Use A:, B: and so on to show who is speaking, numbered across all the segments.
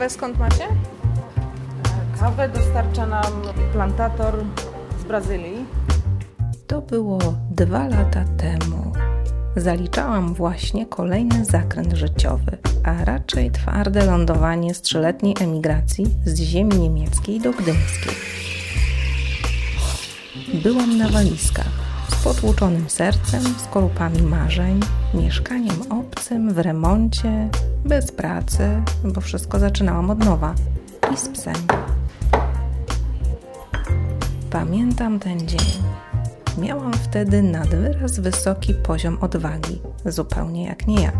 A: kawę skąd macie?
B: Kawę dostarcza nam plantator z Brazylii.
C: To było dwa lata temu. Zaliczałam właśnie kolejny zakręt życiowy, a raczej twarde lądowanie z trzyletniej emigracji z ziemi niemieckiej do gdyńskiej. Byłam na walizkach, z potłuczonym sercem, z korupami marzeń, mieszkaniem obcym, w remoncie, bez pracy, bo wszystko zaczynałam od nowa i z psem. Pamiętam ten dzień. Miałam wtedy nadwyraz wysoki poziom odwagi, zupełnie jak nie ja.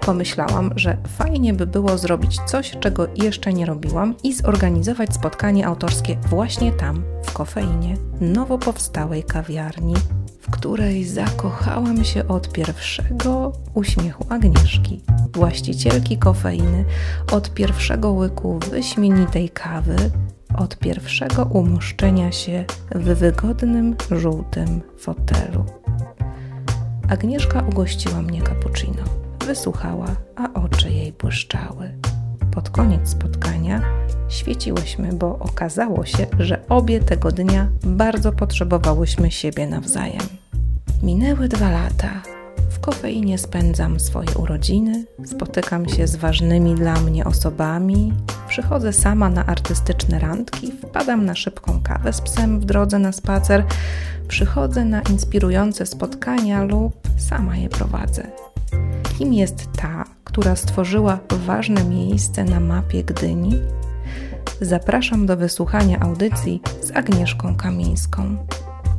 C: Pomyślałam, że fajnie by było zrobić coś, czego jeszcze nie robiłam i zorganizować spotkanie autorskie właśnie tam, w kofeinie, nowo powstałej kawiarni, w której zakochałam się od pierwszego uśmiechu Agnieszki, właścicielki kofeiny, od pierwszego łyku wyśmienitej kawy, od pierwszego umoszczenia się w wygodnym, żółtym fotelu. Agnieszka ugościła mnie cappuccino. Wysłuchała, a oczy jej błyszczały. Pod koniec spotkania świeciłyśmy, bo okazało się, że obie tego dnia bardzo potrzebowałyśmy siebie nawzajem. Minęły dwa lata. W kofeinie spędzam swoje urodziny, spotykam się z ważnymi dla mnie osobami, przychodzę sama na artystyczne randki, wpadam na szybką kawę z psem w drodze na spacer, przychodzę na inspirujące spotkania lub sama je prowadzę. Kim jest ta, która stworzyła ważne miejsce na mapie Gdyni? Zapraszam do wysłuchania audycji z Agnieszką Kamińską.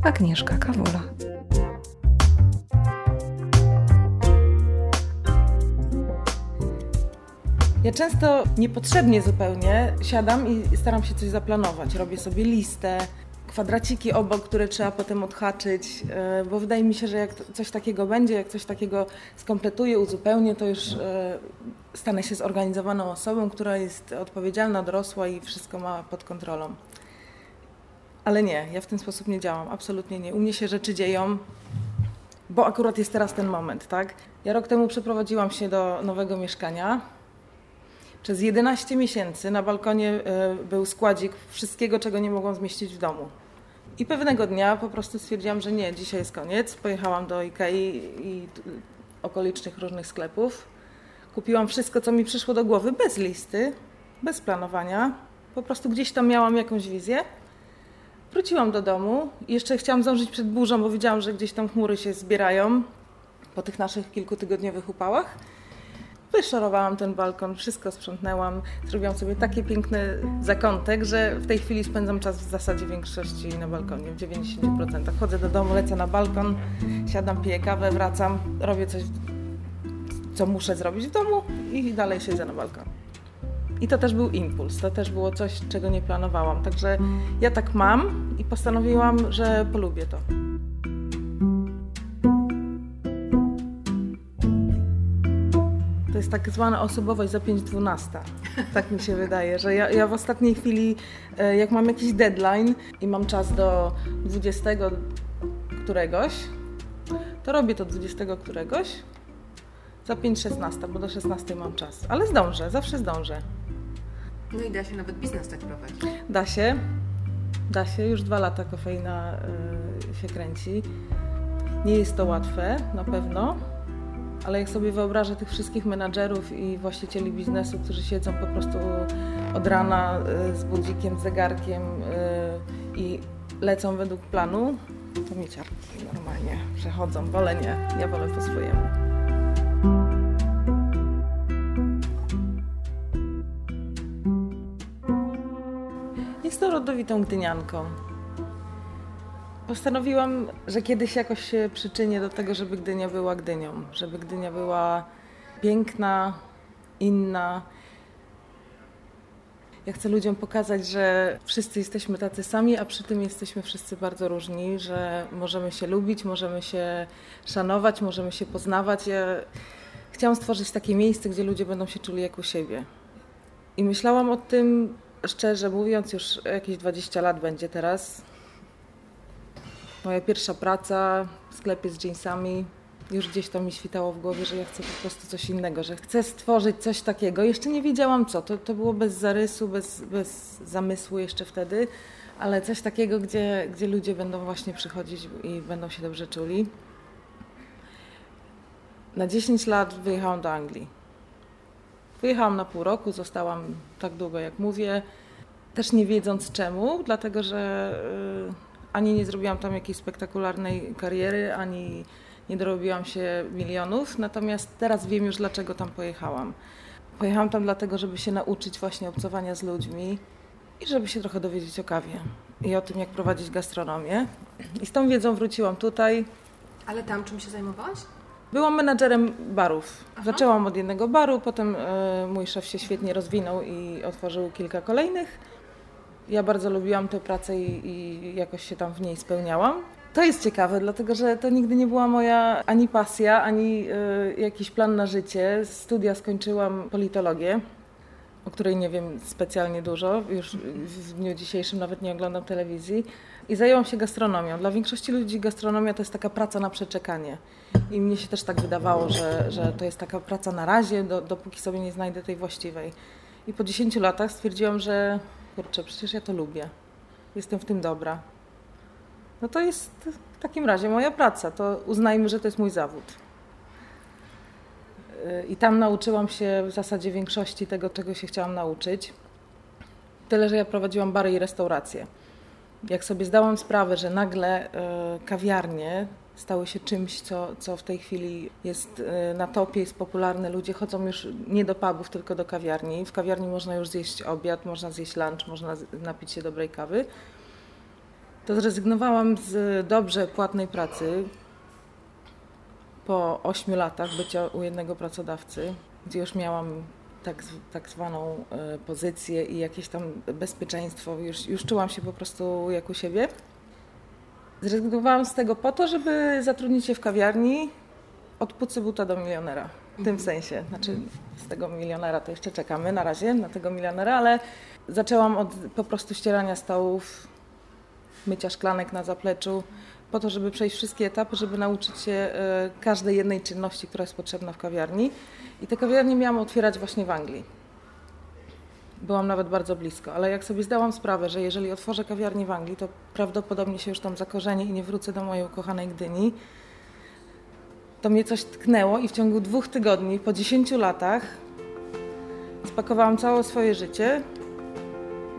C: Agnieszka Kawula.
B: Ja często niepotrzebnie zupełnie siadam i staram się coś zaplanować. Robię sobie listę, kwadraciki obok, które trzeba potem odhaczyć, e, bo wydaje mi się, że jak coś takiego będzie, jak coś takiego skompletuję, uzupełnię, to już e, stanę się zorganizowaną osobą, która jest odpowiedzialna, dorosła i wszystko ma pod kontrolą. Ale nie, ja w ten sposób nie działam, absolutnie nie. U mnie się rzeczy dzieją, bo akurat jest teraz ten moment, tak? Ja rok temu przeprowadziłam się do nowego mieszkania. Przez 11 miesięcy na balkonie e, był składzik wszystkiego, czego nie mogłam zmieścić w domu. I pewnego dnia po prostu stwierdziłam, że nie, dzisiaj jest koniec. Pojechałam do Ikei i okolicznych różnych sklepów. Kupiłam wszystko, co mi przyszło do głowy, bez listy, bez planowania. Po prostu gdzieś tam miałam jakąś wizję. Wróciłam do domu i jeszcze chciałam zdążyć przed burzą, bo widziałam, że gdzieś tam chmury się zbierają po tych naszych kilkutygodniowych upałach. Wyszorowałam ten balkon, wszystko sprzątnęłam, zrobiłam sobie taki piękny zakątek, że w tej chwili spędzam czas w zasadzie większości na balkonie, w 90%. Chodzę do domu, lecę na balkon, siadam, piję kawę, wracam, robię coś, co muszę zrobić w domu i dalej siedzę na balkonie. I to też był impuls, to też było coś, czego nie planowałam. Także ja tak mam i postanowiłam, że polubię to. Jest tak zwana osobowość za 5-12. Tak mi się wydaje, że ja, ja w ostatniej chwili, e, jak mam jakiś deadline i mam czas do 20 któregoś, to robię to 20 któregoś za 5-16, bo do 16 mam czas. Ale zdążę, zawsze zdążę.
A: No i da się nawet biznes tak prowadzić.
B: Da się, da się. Już dwa lata kofeina y, się kręci. Nie jest to łatwe, na pewno, ale jak sobie wyobrażę tych wszystkich menadżerów i właścicieli biznesu, którzy siedzą po prostu od rana y, z budzikiem, zegarkiem y, i lecą według planu, to mi ciarki normalnie przechodzą. Wolę nie, ja wolę po swojemu. Jest to rodowitą gdynianką. Postanowiłam, że kiedyś jakoś się przyczynię do tego, żeby Gdynia była Gdynią, żeby Gdynia była piękna, inna. Ja chcę ludziom pokazać, że wszyscy jesteśmy tacy sami, a przy tym jesteśmy wszyscy bardzo różni, że możemy się lubić, możemy się szanować, możemy się poznawać. Ja chciałam stworzyć takie miejsce, gdzie ludzie będą się czuli jak u siebie. I myślałam o tym, szczerze mówiąc, już jakieś 20 lat będzie teraz. Moja pierwsza praca w sklepie z jeansami, Już gdzieś to mi świtało w głowie, że ja chcę po prostu coś innego, że chcę stworzyć coś takiego. Jeszcze nie wiedziałam co, to, to było bez zarysu, bez, bez zamysłu jeszcze wtedy, ale coś takiego, gdzie, gdzie ludzie będą właśnie przychodzić i będą się dobrze czuli. Na 10 lat wyjechałam do Anglii. Wyjechałam na pół roku, zostałam tak długo jak mówię, też nie wiedząc czemu, dlatego że y, ani nie zrobiłam tam jakiejś spektakularnej kariery, ani nie dorobiłam się milionów, natomiast teraz wiem już dlaczego tam pojechałam. Pojechałam tam dlatego, żeby się nauczyć właśnie obcowania z ludźmi i żeby się trochę dowiedzieć o kawie i o tym, jak prowadzić gastronomię. I z tą wiedzą wróciłam tutaj.
A: Ale tam czym się zajmowałaś?
B: Byłam menadżerem barów.
A: Aha.
B: Zaczęłam od jednego baru, potem e, mój szef się świetnie rozwinął i otworzył kilka kolejnych. Ja bardzo lubiłam tę pracę i, i jakoś się tam w niej spełniałam. To jest ciekawe, dlatego że to nigdy nie była moja ani pasja, ani e, jakiś plan na życie. Studia skończyłam politologię, o której nie wiem specjalnie dużo. Już w dniu dzisiejszym nawet nie oglądam telewizji. I zajęłam się gastronomią. Dla większości ludzi gastronomia to jest taka praca na przeczekanie. I mnie się też tak wydawało, że, że to jest taka praca na razie, do, dopóki sobie nie znajdę tej właściwej. I po 10 latach stwierdziłam, że kurczę, przecież ja to lubię. Jestem w tym dobra. No to jest w takim razie moja praca. To uznajmy, że to jest mój zawód. Yy, I tam nauczyłam się w zasadzie większości tego, czego się chciałam nauczyć. Tyle, że ja prowadziłam bary i restauracje. Jak sobie zdałam sprawę, że nagle yy, kawiarnie stały się czymś, co, co w tej chwili jest y, na topie, jest popularne. Ludzie chodzą już nie do pubów, tylko do kawiarni. W kawiarni można już zjeść obiad, można zjeść lunch, można napić się dobrej kawy. To zrezygnowałam z dobrze płatnej pracy po 8 latach bycia u jednego pracodawcy, gdzie już miałam tak, tak zwaną y, pozycję i jakieś tam bezpieczeństwo. Już, już czułam się po prostu jak u siebie. Zrezygnowałam z tego po to, żeby zatrudnić się w kawiarni od pucy buta do milionera. W tym sensie. Znaczy z tego milionera to jeszcze czekamy na razie, na tego milionera, ale zaczęłam od po prostu ścierania stołów, mycia szklanek na zapleczu, po to, żeby przejść wszystkie etapy, żeby nauczyć się e, każdej jednej czynności, która jest potrzebna w kawiarni. I te kawiarnie miałam otwierać właśnie w Anglii. Byłam nawet bardzo blisko, ale jak sobie zdałam sprawę, że jeżeli otworzę kawiarnię w Anglii, to prawdopodobnie się już tam zakorzenię i nie wrócę do mojej ukochanej Gdyni, to mnie coś tknęło i w ciągu dwóch tygodni, po 10 latach, spakowałam całe swoje życie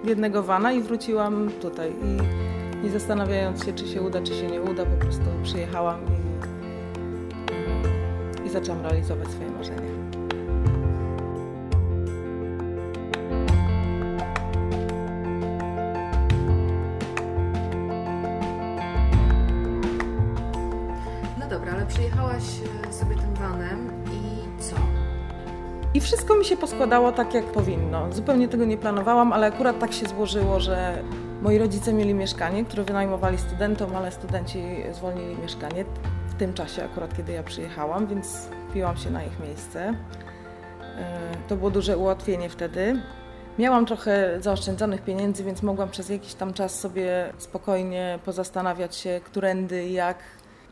B: jednego wana i wróciłam tutaj. I nie zastanawiając się, czy się uda, czy się nie uda, po prostu przyjechałam i, i zaczęłam realizować swoje marzenia.
A: Przyjechałaś e, sobie tym vanem i co?
B: I wszystko mi się poskładało tak, jak powinno. Zupełnie tego nie planowałam, ale akurat tak się złożyło, że moi rodzice mieli mieszkanie, które wynajmowali studentom, ale studenci zwolnili mieszkanie w tym czasie akurat, kiedy ja przyjechałam, więc wpiłam się na ich miejsce. E, To było duże ułatwienie wtedy. Miałam trochę zaoszczędzonych pieniędzy, więc mogłam przez jakiś tam czas sobie spokojnie pozastanawiać się, którędy, jak,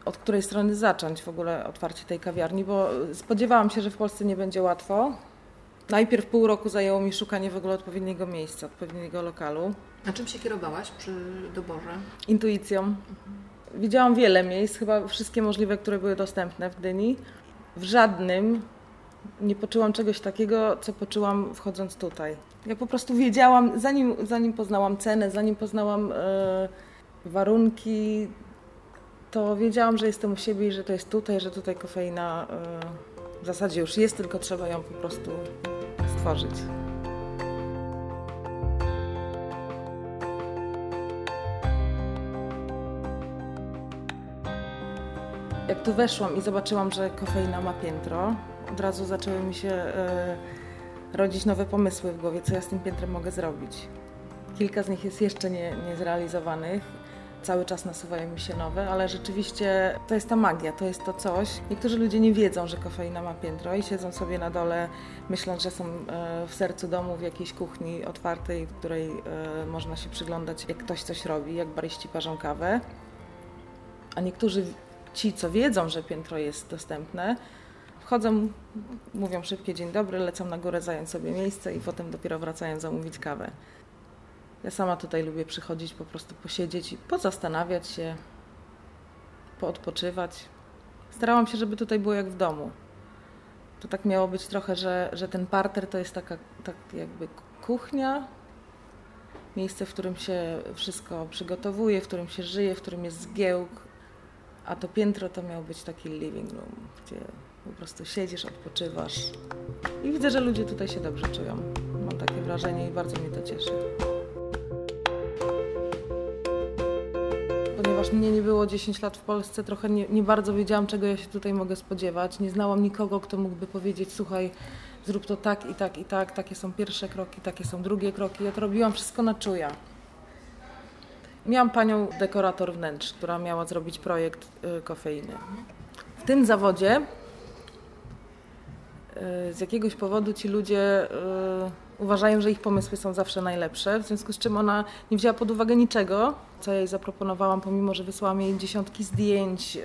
B: od której strony zacząć w ogóle otwarcie tej kawiarni, bo spodziewałam się, że w Polsce nie będzie łatwo. Najpierw pół roku zajęło mi szukanie w ogóle odpowiedniego miejsca, odpowiedniego lokalu.
A: A czym się kierowałaś przy doborze?
B: Intuicją. Widziałam wiele miejsc, chyba wszystkie możliwe, które były dostępne w Gdyni. W żadnym nie poczułam czegoś takiego, co poczułam wchodząc tutaj. Ja po prostu wiedziałam, zanim, zanim poznałam cenę, zanim poznałam e, warunki, to wiedziałam, że jestem u siebie i że to jest tutaj, że tutaj kofeina e, w zasadzie już jest, tylko trzeba ją po prostu stworzyć. Jak tu weszłam i zobaczyłam, że kofeina ma piętro, od razu zaczęły mi się e, rodzić nowe pomysły w głowie, co ja z tym piętrem mogę zrobić. Kilka z nich jest jeszcze nie, niezrealizowanych. Cały czas nasuwają mi się nowe, ale rzeczywiście to jest ta magia, to jest to coś. Niektórzy ludzie nie wiedzą, że kofeina ma piętro i siedzą sobie na dole, myśląc, że są e, w sercu domu, w jakiejś kuchni otwartej, w której e, można się przyglądać, jak ktoś coś robi, jak baryści parzą kawę. A niektórzy ci, co wiedzą, że piętro jest dostępne, wchodzą, mówią szybkie dzień dobry, lecą na górę zająć sobie miejsce i potem dopiero wracają zamówić kawę. Ja sama tutaj lubię przychodzić, po prostu posiedzieć i pozastanawiać się, poodpoczywać. Starałam się, żeby tutaj było jak w domu. To tak miało być trochę, że, że ten parter to jest taka tak jakby kuchnia, miejsce, w którym się wszystko przygotowuje, w którym się żyje, w którym jest zgiełk, a to piętro to miał być taki living room, gdzie po prostu siedzisz, odpoczywasz. I widzę, że ludzie tutaj się dobrze czują. Mam takie wrażenie i bardzo mnie to cieszy. Ponieważ mnie nie było 10 lat w Polsce, trochę nie, nie bardzo wiedziałam, czego ja się tutaj mogę spodziewać. Nie znałam nikogo, kto mógłby powiedzieć, słuchaj, zrób to tak i tak i tak, takie są pierwsze kroki, takie są drugie kroki. Ja to robiłam wszystko na czuja. Miałam panią dekorator wnętrz, która miała zrobić projekt y, kofeiny. W tym zawodzie y, z jakiegoś powodu ci ludzie y, uważają, że ich pomysły są zawsze najlepsze, w związku z czym ona nie wzięła pod uwagę niczego, co jej zaproponowałam, pomimo że wysłałam jej dziesiątki zdjęć,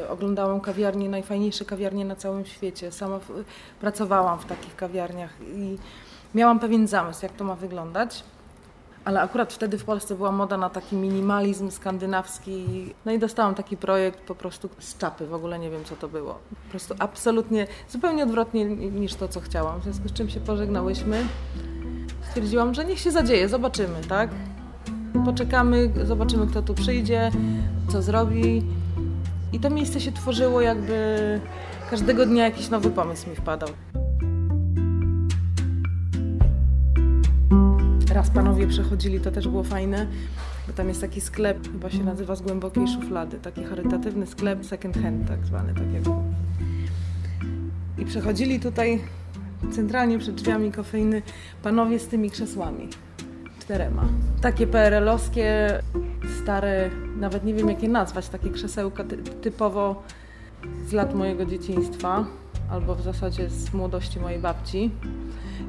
B: y, oglądałam kawiarnie, najfajniejsze kawiarnie na całym świecie, sama w, pracowałam w takich kawiarniach i miałam pewien zamysł, jak to ma wyglądać. Ale akurat wtedy w Polsce była moda na taki minimalizm skandynawski. No i dostałam taki projekt po prostu z czapy, w ogóle nie wiem co to było. Po prostu absolutnie, zupełnie odwrotnie niż to, co chciałam. W związku z czym się pożegnałyśmy. Stwierdziłam, że niech się zadzieje, zobaczymy, tak? Poczekamy, zobaczymy kto tu przyjdzie, co zrobi. I to miejsce się tworzyło jakby każdego dnia jakiś nowy pomysł mi wpadał. Raz panowie przechodzili, to też było fajne, bo tam jest taki sklep, chyba się nazywa z głębokiej szuflady, taki charytatywny sklep second hand tak zwany, tak jak. I przechodzili tutaj centralnie przed drzwiami kofeiny panowie z tymi krzesłami. Czterema. Takie PRL-owskie, stare, nawet nie wiem jak je nazwać, takie krzesełka ty typowo z lat mojego dzieciństwa, albo w zasadzie z młodości mojej babci.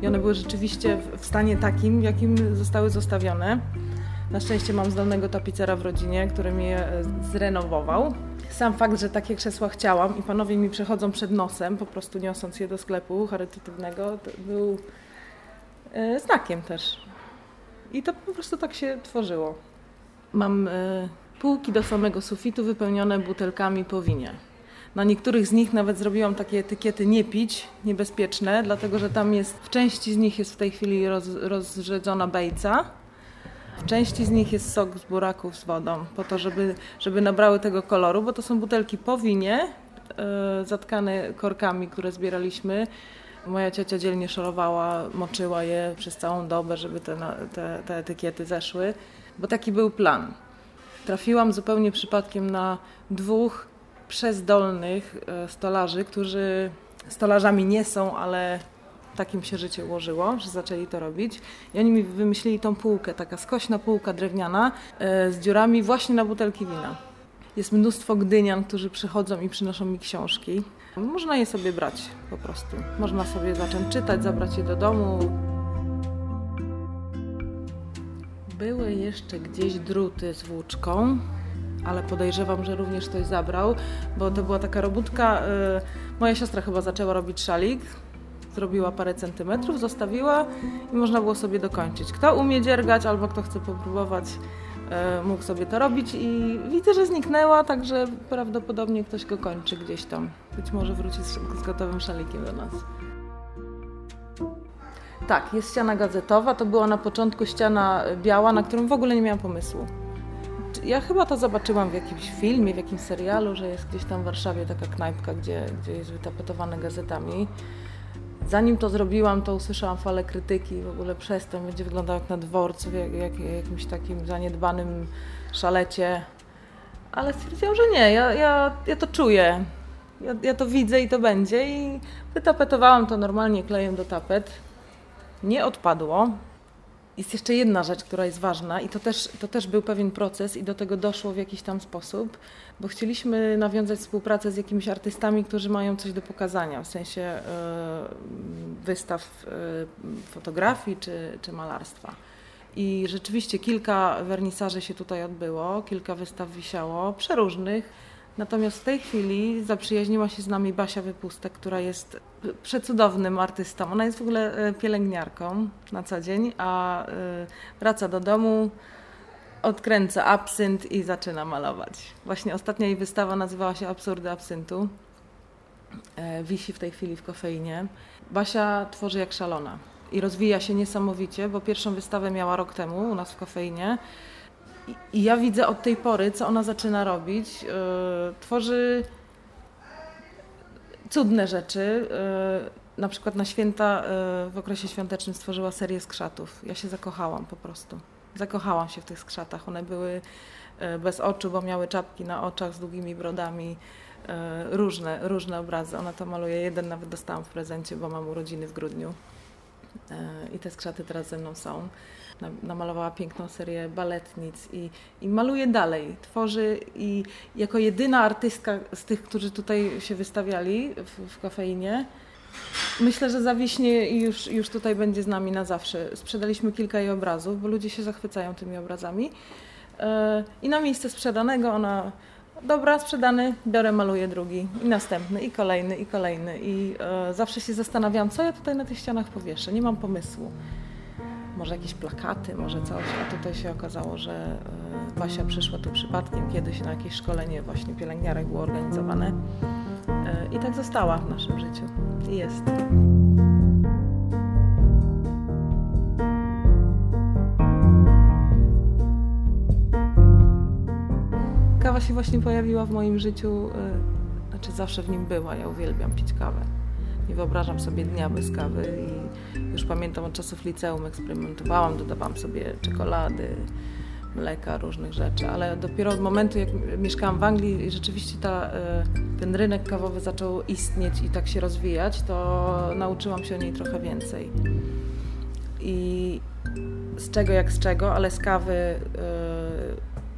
B: I one były rzeczywiście w stanie takim, jakim zostały zostawione. Na szczęście mam zdolnego tapicera w rodzinie, który mi je zrenowował. Sam fakt, że takie krzesła chciałam i panowie mi przechodzą przed nosem, po prostu niosąc je do sklepu charytatywnego, był e, znakiem też. I to po prostu tak się tworzyło. Mam e, półki do samego sufitu wypełnione butelkami po winie. Na niektórych z nich nawet zrobiłam takie etykiety nie pić, niebezpieczne, dlatego że tam jest, w części z nich jest w tej chwili roz, rozrzedzona bejca, w części z nich jest sok z buraków z wodą, po to, żeby, żeby nabrały tego koloru, bo to są butelki po winie, yy, zatkane korkami, które zbieraliśmy. Moja ciocia dzielnie szorowała, moczyła je przez całą dobę, żeby te, te, te etykiety zeszły, bo taki był plan. Trafiłam zupełnie przypadkiem na dwóch przezdolnych stolarzy, którzy stolarzami nie są, ale takim się życie ułożyło, że zaczęli to robić. I oni mi wymyślili tą półkę, taka skośna półka drewniana z dziurami właśnie na butelki wina. Jest mnóstwo gdynian, którzy przychodzą i przynoszą mi książki. Można je sobie brać po prostu. Można sobie zacząć czytać, zabrać je do domu. Były jeszcze gdzieś druty z włóczką, ale podejrzewam, że również ktoś zabrał, bo to była taka robótka. Moja siostra chyba zaczęła robić szalik, zrobiła parę centymetrów, zostawiła i można było sobie dokończyć. Kto umie dziergać albo kto chce popróbować, mógł sobie to robić i widzę, że zniknęła, także prawdopodobnie ktoś go kończy gdzieś tam. Być może wróci z, z gotowym szalikiem do nas. Tak, jest ściana gazetowa, to była na początku ściana biała, na którą w ogóle nie miałam pomysłu. Ja chyba to zobaczyłam w jakimś filmie, w jakimś serialu, że jest gdzieś tam w Warszawie taka knajpka, gdzie, gdzie jest wytapetowane gazetami. Zanim to zrobiłam, to usłyszałam falę krytyki, w ogóle przestań, będzie wyglądał jak na dworcu, jak, jak jakimś takim zaniedbanym szalecie. Ale stwierdziłam, że nie, ja, ja, ja to czuję. Ja, ja to widzę i to będzie. I wytapetowałam to normalnie klejem do tapet. Nie odpadło. Jest jeszcze jedna rzecz, która jest ważna i to też, to też był pewien proces i do tego doszło w jakiś tam sposób, bo chcieliśmy nawiązać współpracę z jakimiś artystami, którzy mają coś do pokazania, w sensie y, wystaw y, fotografii czy, czy malarstwa. I rzeczywiście kilka wernisaży się tutaj odbyło, kilka wystaw wisiało, przeróżnych. Natomiast w tej chwili zaprzyjaźniła się z nami Basia Wypustek, która jest przecudownym artystą. Ona jest w ogóle e, pielęgniarką na co dzień, a e, wraca do domu, odkręca absynt i zaczyna malować. Właśnie ostatnia jej wystawa nazywała się Absurdy absyntu. E, wisi w tej chwili w kofeinie. Basia tworzy jak szalona i rozwija się niesamowicie, bo pierwszą wystawę miała rok temu u nas w kofeinie. I ja widzę od tej pory, co ona zaczyna robić. Yy, tworzy cudne rzeczy. Yy, na przykład na święta yy, w okresie świątecznym stworzyła serię skrzatów. Ja się zakochałam po prostu. Zakochałam się w tych skrzatach. One były bez oczu, bo miały czapki na oczach z długimi brodami. Różne, różne obrazy. Ona to maluje. Jeden nawet dostałam w prezencie, bo mam urodziny w grudniu. I te skrzaty teraz ze mną są namalowała piękną serię baletnic i, i maluje dalej. Tworzy i jako jedyna artystka z tych, którzy tutaj się wystawiali w, w kafeinie, Myślę, że zawiśnie i już, już tutaj będzie z nami na zawsze. Sprzedaliśmy kilka jej obrazów, bo ludzie się zachwycają tymi obrazami. E, I na miejsce sprzedanego ona, dobra, sprzedany, biorę, maluję drugi i następny, i kolejny, i kolejny. I e, zawsze się zastanawiam, co ja tutaj na tych ścianach powieszę. Nie mam pomysłu może jakieś plakaty, może coś, a tutaj się okazało, że e, Basia przyszła tu przypadkiem kiedyś na jakieś szkolenie właśnie pielęgniarek było organizowane e, i tak została w naszym życiu i jest. Kawa się właśnie pojawiła w moim życiu, e, znaczy zawsze w nim była, ja uwielbiam pić kawę. Nie wyobrażam sobie dnia bez kawy i już pamiętam od czasów liceum eksperymentowałam, dodawałam sobie czekolady, mleka, różnych rzeczy, ale dopiero od momentu, jak mieszkałam w Anglii i rzeczywiście ta, e, ten rynek kawowy zaczął istnieć i tak się rozwijać, to nauczyłam się o niej trochę więcej. I z czego jak z czego, ale z kawy, e,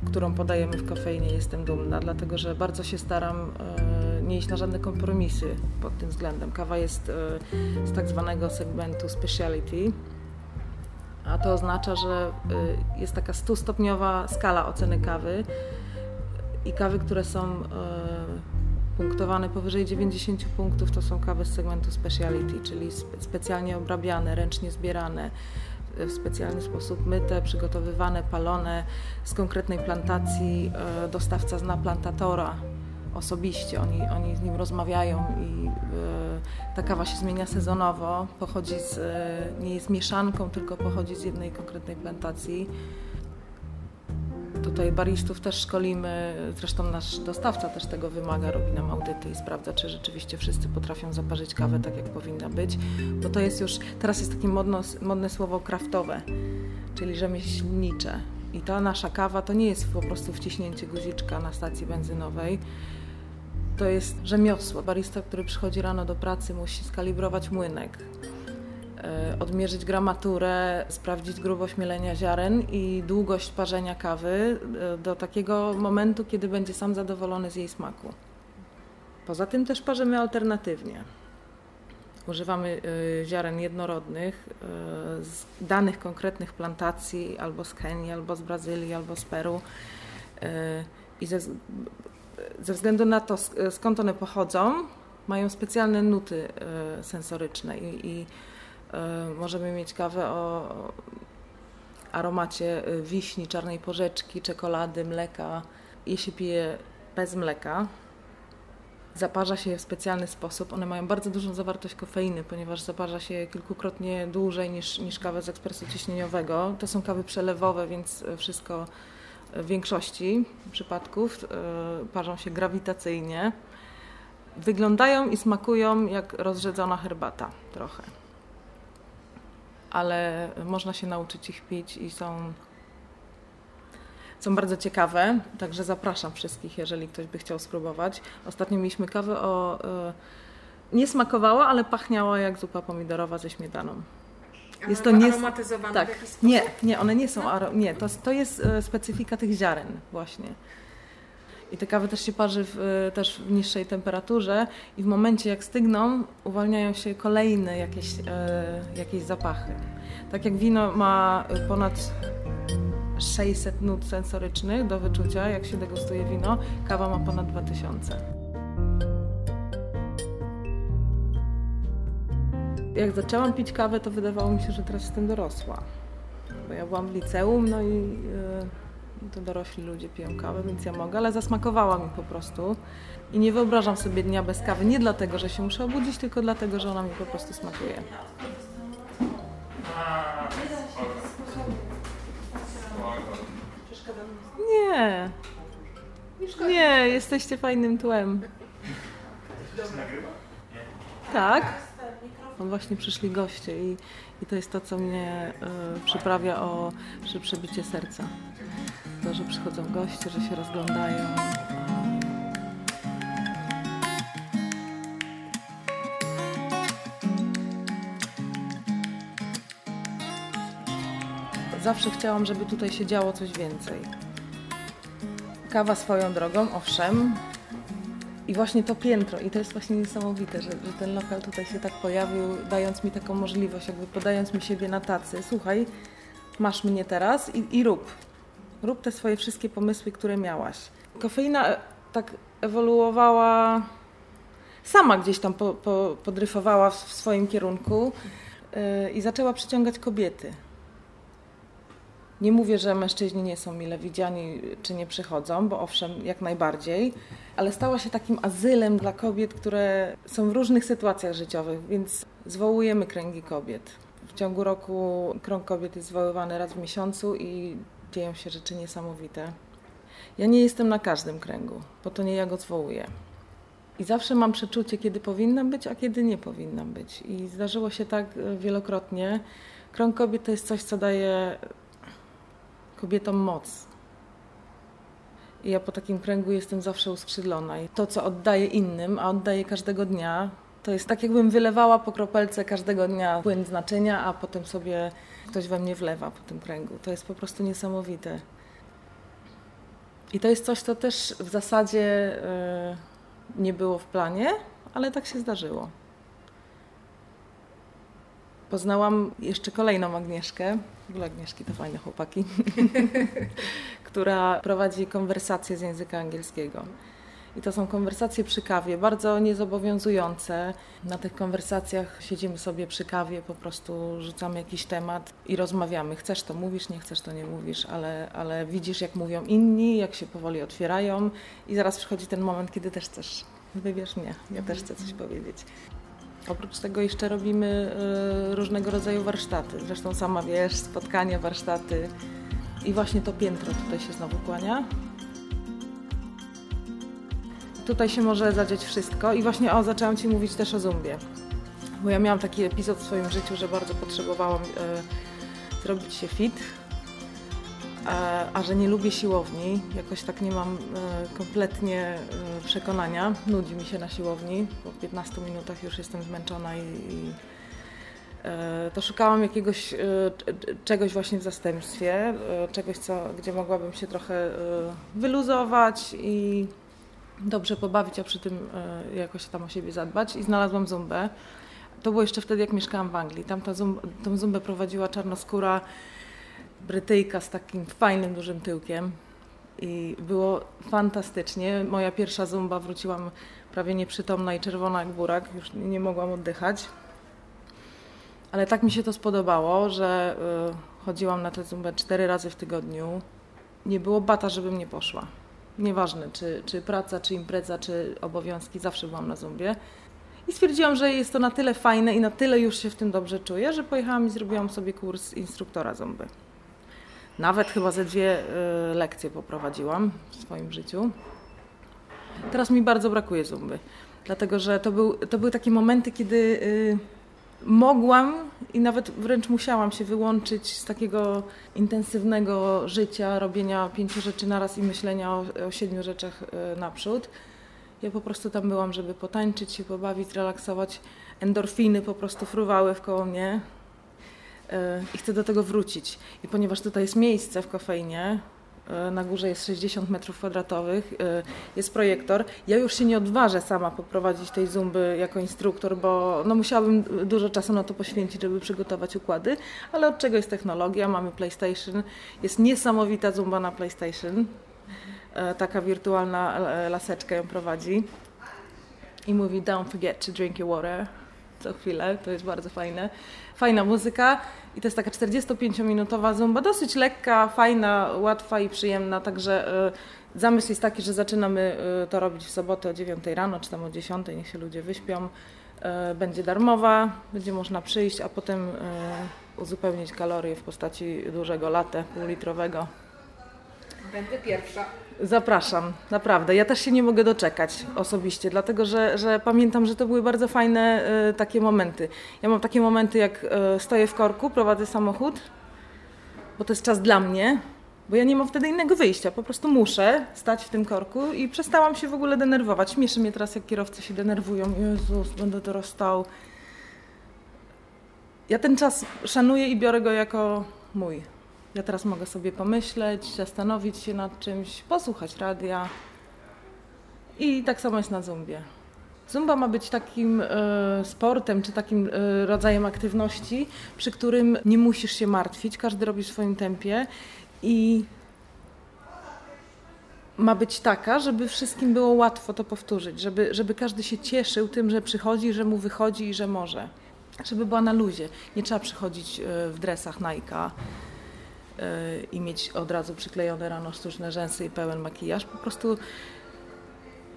B: którą podajemy w kofeinie, jestem dumna, dlatego że bardzo się staram e, nie iść na żadne kompromisy pod tym względem. Kawa jest e, z tak zwanego segmentu speciality, a to oznacza, że e, jest taka stustopniowa skala oceny kawy i kawy, które są e, punktowane powyżej 90 punktów, to są kawy z segmentu speciality, czyli specjalnie obrabiane, ręcznie zbierane, w specjalny sposób myte, przygotowywane, palone z konkretnej plantacji. Dostawca zna plantatora, osobiście, oni, oni z nim rozmawiają i y, ta kawa się zmienia sezonowo, pochodzi z, y, nie jest mieszanką, tylko pochodzi z jednej konkretnej plantacji. Tutaj baristów też szkolimy, zresztą nasz dostawca też tego wymaga, robi nam audyty i sprawdza, czy rzeczywiście wszyscy potrafią zaparzyć kawę tak, jak powinna być, bo to jest już, teraz jest takie modno, modne słowo kraftowe, czyli rzemieślnicze. I ta nasza kawa to nie jest po prostu wciśnięcie guziczka na stacji benzynowej, to jest rzemiosło. Barista, który przychodzi rano do pracy, musi skalibrować młynek, e, odmierzyć gramaturę, sprawdzić grubość mielenia ziaren i długość parzenia kawy e, do takiego momentu, kiedy będzie sam zadowolony z jej smaku. Poza tym też parzymy alternatywnie. Używamy e, ziaren jednorodnych z danych konkretnych plantacji albo z Kenii, albo z Brazylii, albo z Peru. I ze, ze względu na to, skąd one pochodzą, mają specjalne nuty e, sensoryczne i, i e, możemy mieć kawę o aromacie e, wiśni, czarnej porzeczki, czekolady, mleka. Jeśli pije bez mleka, zaparza się je w specjalny sposób. One mają bardzo dużą zawartość kofeiny, ponieważ zaparza się je kilkukrotnie dłużej niż, niż kawę z ekspresu ciśnieniowego. To są kawy przelewowe, więc wszystko w większości przypadków e, parzą się grawitacyjnie. Wyglądają i smakują jak rozrzedzona herbata trochę. Ale można się nauczyć ich pić i są, są bardzo ciekawe, także zapraszam wszystkich, jeżeli ktoś by chciał spróbować. Ostatnio mieliśmy kawę o... E, nie smakowała, ale pachniała jak zupa pomidorowa ze śmietaną.
A: Jest to nie... aromatyzowane
B: tak. Nie, nie, one nie są, no. nie, to, to jest e, specyfika tych ziaren właśnie. I te kawy też się parzy w, e, też w niższej temperaturze i w momencie jak stygną, uwalniają się kolejne jakieś, e, jakieś zapachy. Tak jak wino ma ponad 600 nut sensorycznych do wyczucia, jak się degustuje wino. Kawa ma ponad 2000. Jak zaczęłam pić kawę, to wydawało mi się, że teraz jestem dorosła. Bo ja byłam w liceum, no i yy, to dorośli ludzie piją kawę, więc ja mogę, ale zasmakowała mi po prostu. I nie wyobrażam sobie dnia bez kawy, nie dlatego, że się muszę obudzić, tylko dlatego, że ona mi po prostu smakuje. Nie. Nie, jesteście fajnym tłem. Tak? No właśnie przyszli goście i, i to jest to, co mnie y, przyprawia o szybsze bicie serca. To, że przychodzą goście, że się rozglądają. Zawsze chciałam, żeby tutaj się działo coś więcej. Kawa swoją drogą, owszem. I właśnie to piętro, i to jest właśnie niesamowite, że, że ten lokal tutaj się tak pojawił, dając mi taką możliwość, jakby podając mi siebie na tacy. Słuchaj, masz mnie teraz i, i rób. Rób te swoje wszystkie pomysły, które miałaś. Kofeina e, tak ewoluowała, sama gdzieś tam po, po, podryfowała w, w swoim kierunku yy, i zaczęła przyciągać kobiety. Nie mówię, że mężczyźni nie są mile widziani czy nie przychodzą, bo owszem, jak najbardziej, ale stała się takim azylem dla kobiet, które są w różnych sytuacjach życiowych, więc zwołujemy kręgi kobiet. W ciągu roku krąg kobiet jest zwoływany raz w miesiącu i dzieją się rzeczy niesamowite. Ja nie jestem na każdym kręgu, bo to nie ja go zwołuję. I zawsze mam przeczucie, kiedy powinnam być, a kiedy nie powinnam być. I zdarzyło się tak wielokrotnie. Krąg kobiet to jest coś, co daje kobietom moc. I ja po takim kręgu jestem zawsze uskrzydlona. I to, co oddaję innym, a oddaję każdego dnia, to jest tak, jakbym wylewała po kropelce każdego dnia płyn znaczenia, a potem sobie ktoś we mnie wlewa po tym kręgu. To jest po prostu niesamowite. I to jest coś, co też w zasadzie yy, nie było w planie, ale tak się zdarzyło. Poznałam jeszcze kolejną Agnieszkę, w ogóle Agnieszki to fajne chłopaki, która prowadzi konwersacje z języka angielskiego. I to są konwersacje przy kawie, bardzo niezobowiązujące. Na tych konwersacjach siedzimy sobie przy kawie, po prostu rzucamy jakiś temat i rozmawiamy. Chcesz to mówisz, nie chcesz to nie mówisz, ale, ale widzisz jak mówią inni, jak się powoli otwierają i zaraz przychodzi ten moment, kiedy też chcesz. Wybierz mnie, ja też chcę coś powiedzieć. Oprócz tego jeszcze robimy y, różnego rodzaju warsztaty. Zresztą sama wiesz, spotkania, warsztaty. I właśnie to piętro tutaj się znowu kłania. Tutaj się może zadziać wszystko. I właśnie o, zaczęłam Ci mówić też o zumbie. Bo ja miałam taki epizod w swoim życiu, że bardzo potrzebowałam y, zrobić się fit a że nie lubię siłowni, jakoś tak nie mam e, kompletnie e, przekonania, nudzi mi się na siłowni, po 15 minutach już jestem zmęczona i, i e, to szukałam jakiegoś czegoś właśnie w zastępstwie, czegoś, co, gdzie mogłabym się trochę wyluzować i dobrze pobawić, a przy tym jakoś tam o siebie zadbać i znalazłam zumbę. To było jeszcze wtedy, jak mieszkałam w Anglii. Tam ta zumba, tą zumbę prowadziła czarnoskóra Brytyjka z takim fajnym, dużym tyłkiem. I było fantastycznie. Moja pierwsza zumba wróciłam prawie nieprzytomna i czerwona jak burak, już nie mogłam oddychać. Ale tak mi się to spodobało, że y, chodziłam na tę zumbę cztery razy w tygodniu. Nie było bata, żebym nie poszła. Nieważne, czy, czy praca, czy impreza, czy obowiązki, zawsze byłam na zumbie. I stwierdziłam, że jest to na tyle fajne i na tyle już się w tym dobrze czuję, że pojechałam i zrobiłam sobie kurs instruktora zumby. Nawet chyba ze dwie y, lekcje poprowadziłam w swoim życiu. Teraz mi bardzo brakuje zumby, dlatego że to, był, to były takie momenty, kiedy y, mogłam i nawet wręcz musiałam się wyłączyć z takiego intensywnego życia, robienia pięciu rzeczy naraz i myślenia o, o siedmiu rzeczach y, naprzód. Ja po prostu tam byłam, żeby potańczyć się, pobawić, relaksować. Endorfiny po prostu fruwały w koło mnie. E, i chcę do tego wrócić. I ponieważ tutaj jest miejsce w kofeinie, E, na górze jest 60 metrów kwadratowych, e, jest projektor. Ja już się nie odważę sama poprowadzić tej zumby jako instruktor, bo no musiałabym dużo czasu na to poświęcić, żeby przygotować układy, ale od czego jest technologia? Mamy PlayStation, jest niesamowita zumba na PlayStation. Taka wirtualna laseczka ją prowadzi i mówi don't forget to drink your water co chwilę, to jest bardzo fajne. Fajna muzyka i to jest taka 45-minutowa zumba, dosyć lekka, fajna, łatwa i przyjemna, także y, zamysł jest taki, że zaczynamy y, to robić w sobotę o 9 rano, czy tam o 10, niech się ludzie wyśpią. Y, będzie darmowa, będzie można przyjść, a potem uzupełnić kalorie w postaci dużego latte półlitrowego.
A: Będę pierwsza.
B: Zapraszam, naprawdę. Ja też się nie mogę doczekać osobiście, dlatego że, że pamiętam, że to były bardzo fajne y, takie momenty. Ja mam takie momenty, jak y, stoję w korku, prowadzę samochód, bo to jest czas dla mnie, bo ja nie mam wtedy innego wyjścia. Po prostu muszę stać w tym korku i przestałam się w ogóle denerwować. Śmieszy mnie teraz, jak kierowcy się denerwują. Jezus, będę teraz stał. Ja ten czas szanuję i biorę go jako mój. Ja teraz mogę sobie pomyśleć, zastanowić się nad czymś, posłuchać radia. I tak samo jest na zumbie. Zumba ma być takim y, sportem, czy takim y, rodzajem aktywności, przy którym nie musisz się martwić, każdy robi w swoim tempie i ma być taka, żeby wszystkim było łatwo to powtórzyć, żeby, żeby każdy się cieszył tym, że przychodzi, że mu wychodzi i że może. Żeby była na luzie. Nie trzeba przychodzić y, w dresach Nike'a E, i mieć od razu przyklejone rano sztuczne rzęsy i pełen makijaż. Po prostu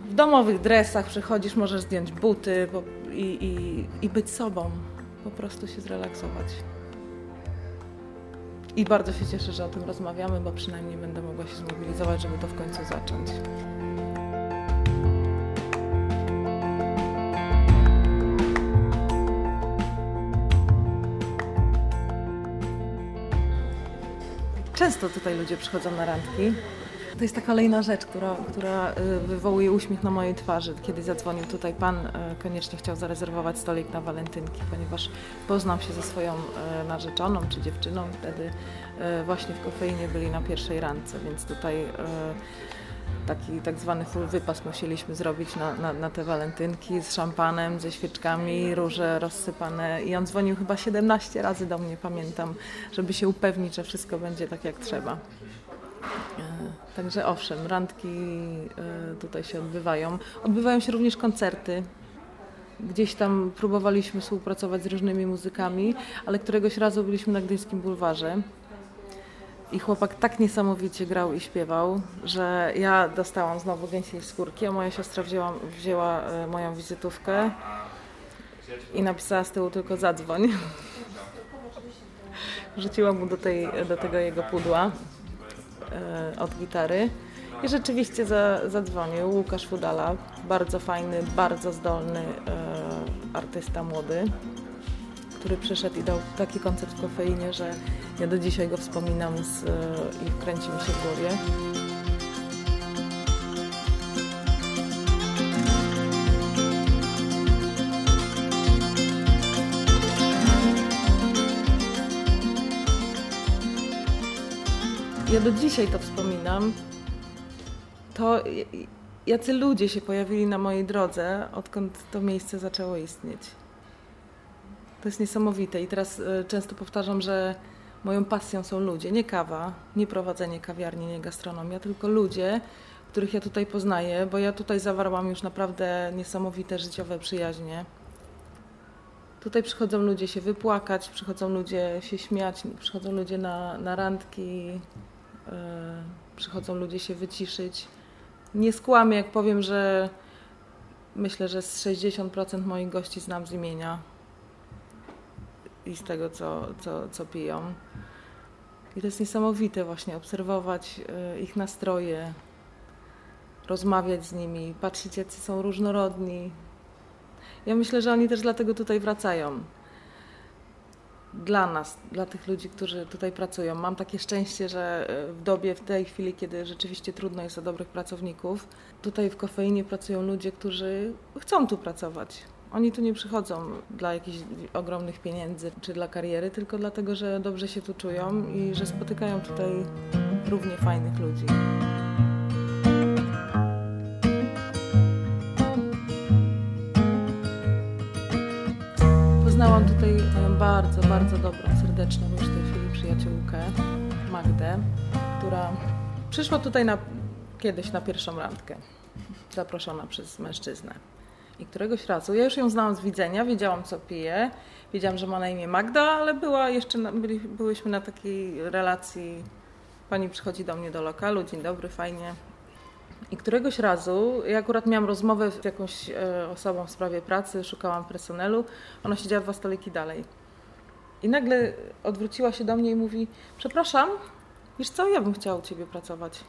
B: w domowych dresach przychodzisz, możesz zdjąć buty i, i, i być sobą. Po prostu się zrelaksować. I bardzo się cieszę, że o tym rozmawiamy, bo przynajmniej będę mogła się zmobilizować, żeby to w końcu zacząć. Często tutaj ludzie przychodzą na randki. To jest ta kolejna rzecz, która, która y, wywołuje uśmiech na mojej twarzy. Kiedy zadzwonił tutaj pan, y, koniecznie chciał zarezerwować stolik na walentynki, ponieważ poznał się ze swoją y, narzeczoną czy dziewczyną. Wtedy właśnie w kofeinie byli na pierwszej randce, więc tutaj taki tak zwany full wypas musieliśmy zrobić na, na, na, te walentynki z szampanem, ze świeczkami, róże rozsypane i on dzwonił chyba 17 razy do mnie, pamiętam, żeby się upewnić, że wszystko będzie tak jak trzeba. E, także owszem, randki e, tutaj się odbywają. Odbywają się również koncerty. Gdzieś tam próbowaliśmy współpracować z różnymi muzykami, ale któregoś razu byliśmy na Gdyńskim Bulwarze i chłopak tak niesamowicie grał i śpiewał, że ja dostałam znowu gęsiej skórki, a moja siostra wzięła, wzięła e, moją wizytówkę i napisała z tyłu tylko zadzwoń. Rzuciłam mu do, tej, do tego jego pudła e, od gitary. I rzeczywiście za, zadzwonił Łukasz Fudala, bardzo fajny, bardzo zdolny e, artysta młody który przyszedł i dał taki koncert w kofeinie, że ja do dzisiaj go wspominam z, e, i kręci mi się w głowie. Ja do dzisiaj to wspominam. To jacy ludzie się pojawili na mojej drodze, odkąd to miejsce zaczęło istnieć. To jest niesamowite i teraz e, często powtarzam, że moją pasją są ludzie, nie kawa, nie prowadzenie kawiarni, nie gastronomia, tylko ludzie, których ja tutaj poznaję, bo ja tutaj zawarłam już naprawdę niesamowite życiowe przyjaźnie. Tutaj przychodzą ludzie się wypłakać, przychodzą ludzie się śmiać, przychodzą ludzie na, na randki, yy, przychodzą ludzie się wyciszyć. Nie skłamię, jak powiem, że myślę, że z 60% moich gości znam z imienia i z tego, co, co, co piją. I to jest niesamowite właśnie obserwować e, ich nastroje, rozmawiać z nimi, patrzeć, jacy są różnorodni. Ja myślę, że oni też dlatego tutaj wracają. Dla nas, dla tych ludzi, którzy tutaj pracują. Mam takie szczęście, że e, w dobie, w tej chwili, kiedy rzeczywiście trudno jest o dobrych pracowników, tutaj w kofeinie pracują ludzie, którzy chcą tu pracować. Oni tu nie przychodzą dla jakichś ogromnych pieniędzy czy dla kariery, tylko dlatego, że dobrze się tu czują i że spotykają tutaj równie fajnych ludzi. Poznałam tutaj bardzo, bardzo dobrą, serdeczną już w tej chwili przyjaciółkę, Magdę, która przyszła tutaj na, kiedyś na pierwszą randkę, zaproszona przez mężczyznę. I któregoś razu, ja już ją znałam z widzenia, wiedziałam co pije, wiedziałam, że ma na imię Magda, ale była jeszcze, na, byli, byłyśmy na takiej relacji, pani przychodzi do mnie do lokalu, dzień dobry, fajnie. I któregoś razu, ja akurat miałam rozmowę z jakąś e, osobą w sprawie pracy, szukałam personelu, ona siedziała dwa stoliki dalej. I nagle odwróciła się do mnie i mówi, przepraszam, wiesz co, ja bym chciała u ciebie pracować.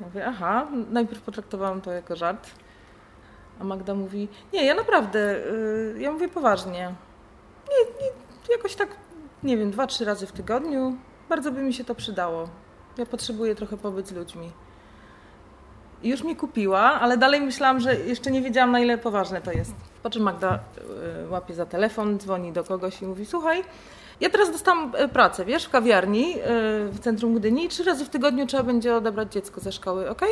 B: Ja mówię, aha, najpierw potraktowałam to jako żart. A Magda mówi, nie, ja naprawdę, y, ja mówię poważnie. Nie, nie, jakoś tak, nie wiem, dwa, trzy razy w tygodniu. Bardzo by mi się to przydało. Ja potrzebuję trochę pobyć z ludźmi. Już mi kupiła, ale dalej myślałam, że jeszcze nie wiedziałam, na ile poważne to jest. Po czym Magda y, łapie za telefon, dzwoni do kogoś i mówi, słuchaj, ja teraz dostałam y, pracę, wiesz, w kawiarni w centrum Gdyni trzy razy w tygodniu trzeba będzie odebrać dziecko ze szkoły, ok?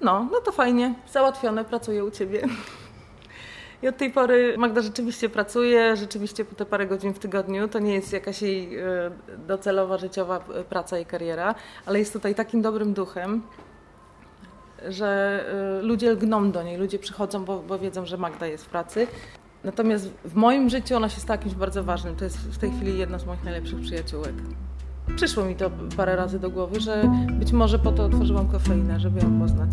B: No, no to fajnie, załatwione, pracuję u ciebie. I od tej pory Magda rzeczywiście pracuje, rzeczywiście po te parę godzin w tygodniu. To nie jest jakaś jej e, docelowa, życiowa e, praca i kariera, ale jest tutaj takim dobrym duchem, że e, ludzie lgną do niej, ludzie przychodzą, bo, bo wiedzą, że Magda jest w pracy. Natomiast w moim życiu ona się stała kimś bardzo ważnym. To jest w tej chwili jedna z moich najlepszych przyjaciółek. Przyszło mi to parę razy do głowy, że być może po to otworzyłam kofeinę, żeby ją poznać.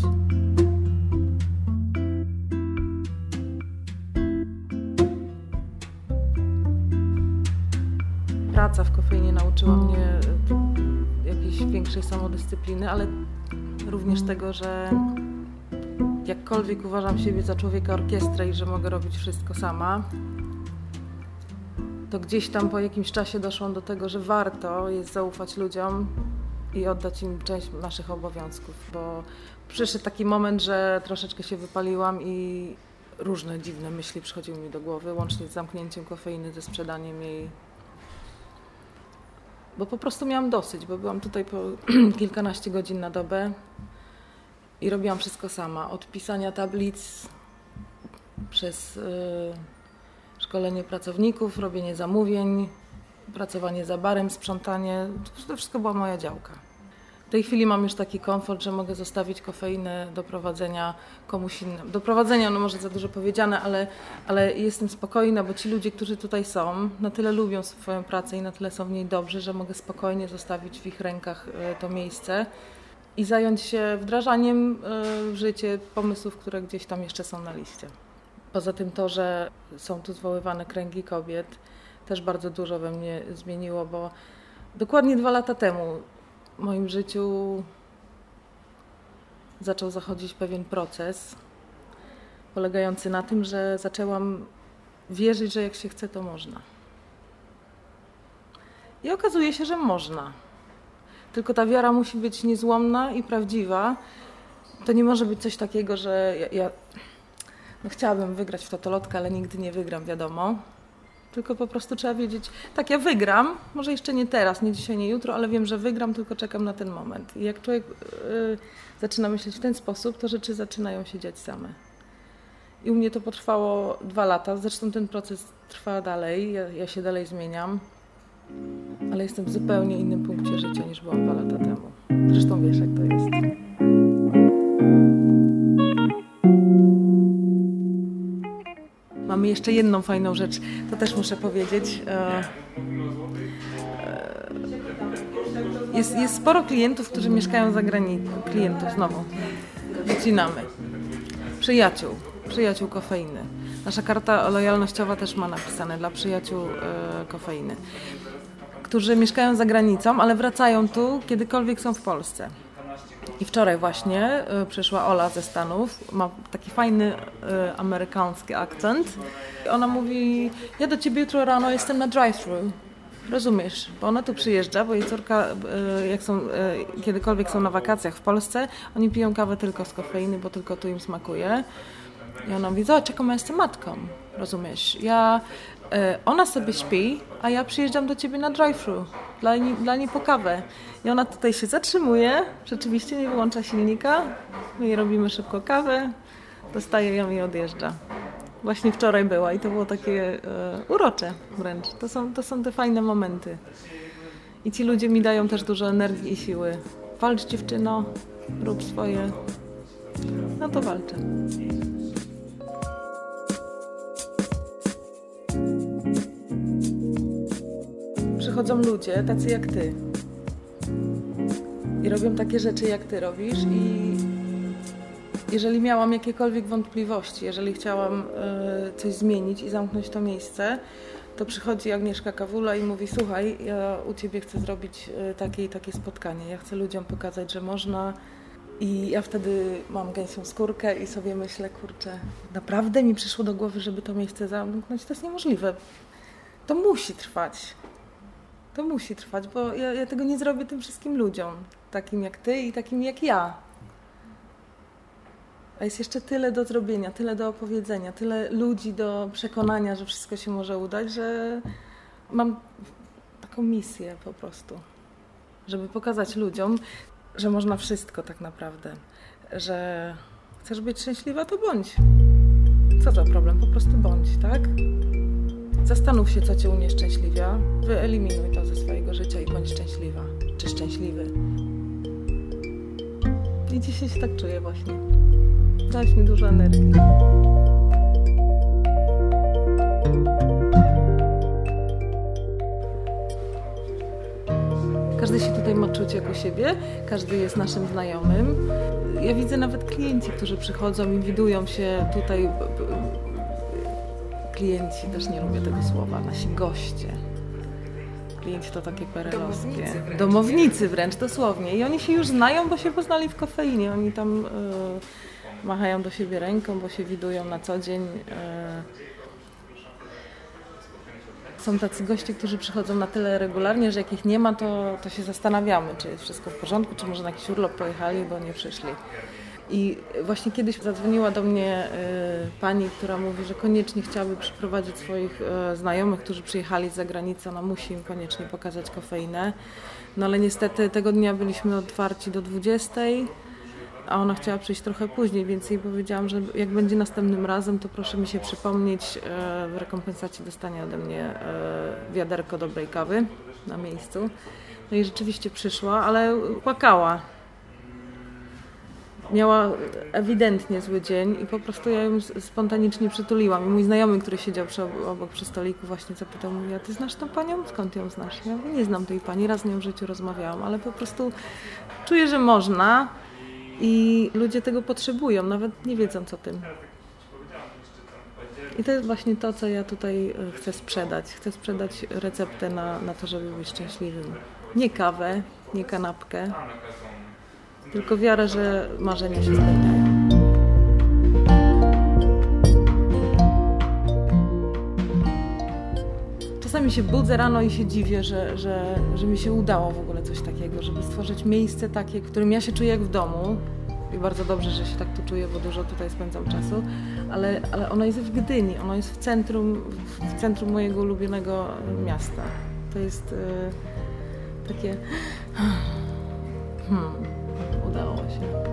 B: Praca w kofeinie nauczyła mnie jakiejś większej samodyscypliny, ale również tego, że jakkolwiek uważam siebie za człowieka orkiestrę i że mogę robić wszystko sama, to gdzieś tam po jakimś czasie doszłam do tego, że warto jest zaufać ludziom i oddać im część naszych obowiązków, bo przyszedł taki moment, że troszeczkę się wypaliłam i różne dziwne myśli przychodziły mi do głowy, łącznie z zamknięciem kofeiny, ze sprzedaniem jej. Bo po prostu miałam dosyć, bo byłam tutaj po kilkanaście godzin na dobę i robiłam wszystko sama. Od pisania tablic przez. Yy, szkolenie pracowników, robienie zamówień, pracowanie za barem, sprzątanie. To wszystko była moja działka. W tej chwili mam już taki komfort, że mogę zostawić kofeinę do prowadzenia komuś innemu. Do prowadzenia, no może za dużo powiedziane, ale, ale jestem spokojna, bo ci ludzie, którzy tutaj są, na tyle lubią swoją pracę i na tyle są w niej dobrzy, że mogę spokojnie zostawić w ich rękach e, to miejsce i zająć się wdrażaniem e, w życie pomysłów, które gdzieś tam jeszcze są na liście. Poza tym to, że są tu zwoływane kręgi kobiet, też bardzo dużo we mnie zmieniło, bo dokładnie dwa lata temu w moim życiu zaczął zachodzić pewien proces polegający na tym, że zaczęłam wierzyć, że jak się chce, to można. I okazuje się, że można. Tylko ta wiara musi być niezłomna i prawdziwa. To nie może być coś takiego, że ja, ja no chciałabym wygrać w totolotkę, ale nigdy nie wygram, wiadomo. Tylko po prostu trzeba wiedzieć, tak ja wygram, może jeszcze nie teraz, nie dzisiaj, nie jutro, ale wiem, że wygram, tylko czekam na ten moment. I jak człowiek yy, zaczyna myśleć w ten sposób, to rzeczy zaczynają się dziać same. I u mnie to potrwało dwa lata, zresztą ten proces trwa dalej, ja, ja się dalej zmieniam, ale jestem w zupełnie innym punkcie życia niż byłam dwa lata temu. Zresztą wiesz, jak to jest. Mamy jeszcze jedną fajną rzecz, to też muszę powiedzieć. E, e, jest, jest sporo klientów, którzy mieszkają za granicą. Klientów znowu. Wycinamy. Przyjaciół. Przyjaciół kofeiny. Nasza karta lojalnościowa też ma napisane dla przyjaciół e, kofeiny. Którzy mieszkają za granicą, ale wracają tu, kiedykolwiek są w Polsce. I wczoraj właśnie y, przyszła Ola ze Stanów, ma taki fajny y, amerykański akcent. Ona mówi, ja do ciebie jutro rano jestem na drive-thru. Rozumiesz, bo ona tu przyjeżdża, bo jej córka, y, jak są, kiedykolwiek są na wakacjach w Polsce, oni piją kawę tylko z kofeiny, bo tylko tu im smakuje. I ona mówi, zobacz jaką ja jestem matką, rozumiesz? Ja, e, ona sobie śpi, a ja przyjeżdżam do ciebie na drive-thru, dla, dla niej po kawę. I ona tutaj się zatrzymuje, rzeczywiście nie wyłącza silnika, my jej robimy szybko kawę, dostaje ją i odjeżdża. Właśnie wczoraj była i to było takie e, urocze wręcz. To są, to są te fajne momenty. I ci ludzie mi dają też dużo energii i siły. Walcz dziewczyno, rób swoje. No to walczę. Przychodzą ludzie, tacy jak ty. I robią takie rzeczy, jak ty robisz i jeżeli miałam jakiekolwiek wątpliwości, jeżeli chciałam e, coś zmienić i zamknąć to miejsce, to przychodzi Agnieszka Kawula i mówi: Słuchaj, ja u ciebie chcę zrobić e, takie i takie spotkanie. Ja chcę ludziom pokazać, że można. I ja wtedy mam gęsią skórkę i sobie myślę: Kurczę, naprawdę mi przyszło do głowy, żeby to miejsce zamknąć. To jest niemożliwe. To musi trwać. To musi trwać, bo ja, ja tego nie zrobię tym wszystkim ludziom, takim jak ty i takim jak ja. A jest jeszcze tyle do zrobienia, tyle do opowiedzenia, tyle ludzi do przekonania, że wszystko się może udać, że mam taką misję po prostu, żeby pokazać ludziom, że można wszystko tak naprawdę. Że chcesz być szczęśliwa, to bądź. Co za problem? Po prostu bądź, tak? Zastanów się, co cię unieszczęśliwia, wyeliminuj to ze swojego życia i bądź szczęśliwa, czy szczęśliwy. I dzisiaj się tak czuję właśnie. Dałeś mi dużo energii. Każdy się tutaj ma czuć jako siebie, każdy jest naszym znajomym. Ja widzę nawet klienci, którzy przychodzą i widują się tutaj. Klienci, też nie lubię tego słowa, nasi goście. Klienci to takie perelowskie.
A: Domownicy wręcz,
B: Domownicy wręcz, dosłownie. I oni się już znają, bo się poznali w kofeinie. Oni tam y, machają do siebie ręką, bo się widują na co dzień. y. Są tacy goście, którzy przychodzą na tyle regularnie, że jak ich nie ma, to, to się zastanawiamy, czy jest wszystko w porządku, czy może na jakiś urlop pojechali, bo nie przyszli. I właśnie kiedyś zadzwoniła do mnie y, pani, która mówi, że koniecznie chciałaby przyprowadzić swoich y, znajomych, którzy przyjechali z zagranicy. Ona musi im koniecznie pokazać kofeinę. No ale niestety tego dnia byliśmy otwarci do 20, a ona chciała przyjść trochę później, więc jej powiedziałam, że jak będzie następnym razem, to proszę mi się przypomnieć. y, W rekompensacie dostanie ode mnie wiaderko dobrej kawy na miejscu. No i rzeczywiście przyszła, ale płakała miała ewidentnie zły dzień i po prostu ja ją spontanicznie przytuliłam. I mój znajomy, który siedział przy, obok przy stoliku właśnie zapytał mnie, a ty znasz tą panią? Skąd ją znasz? Ja mówię, nie znam tej pani, raz z nią w życiu rozmawiałam, ale po prostu czuję, że można i ludzie tego potrzebują, nawet nie wiedzą co tym. I to jest właśnie to, co ja tutaj e, chcę sprzedać. Chcę sprzedać receptę na, na to, żeby być szczęśliwym. Nie kawę, nie kanapkę, tylko wiarę, że marzenia się spełniają. Czasami się budzę rano i się dziwię, że, że, że mi się udało w ogóle coś takiego, żeby stworzyć miejsce takie, w którym ja się czuję jak w domu. I bardzo dobrze, że się tak tu czuję, bo dużo tutaj spędzam czasu, ale, ale ono jest w Gdyni, ono jest w centrum, w centrum mojego ulubionego miasta. To jest e, takie... Hmm, udało się.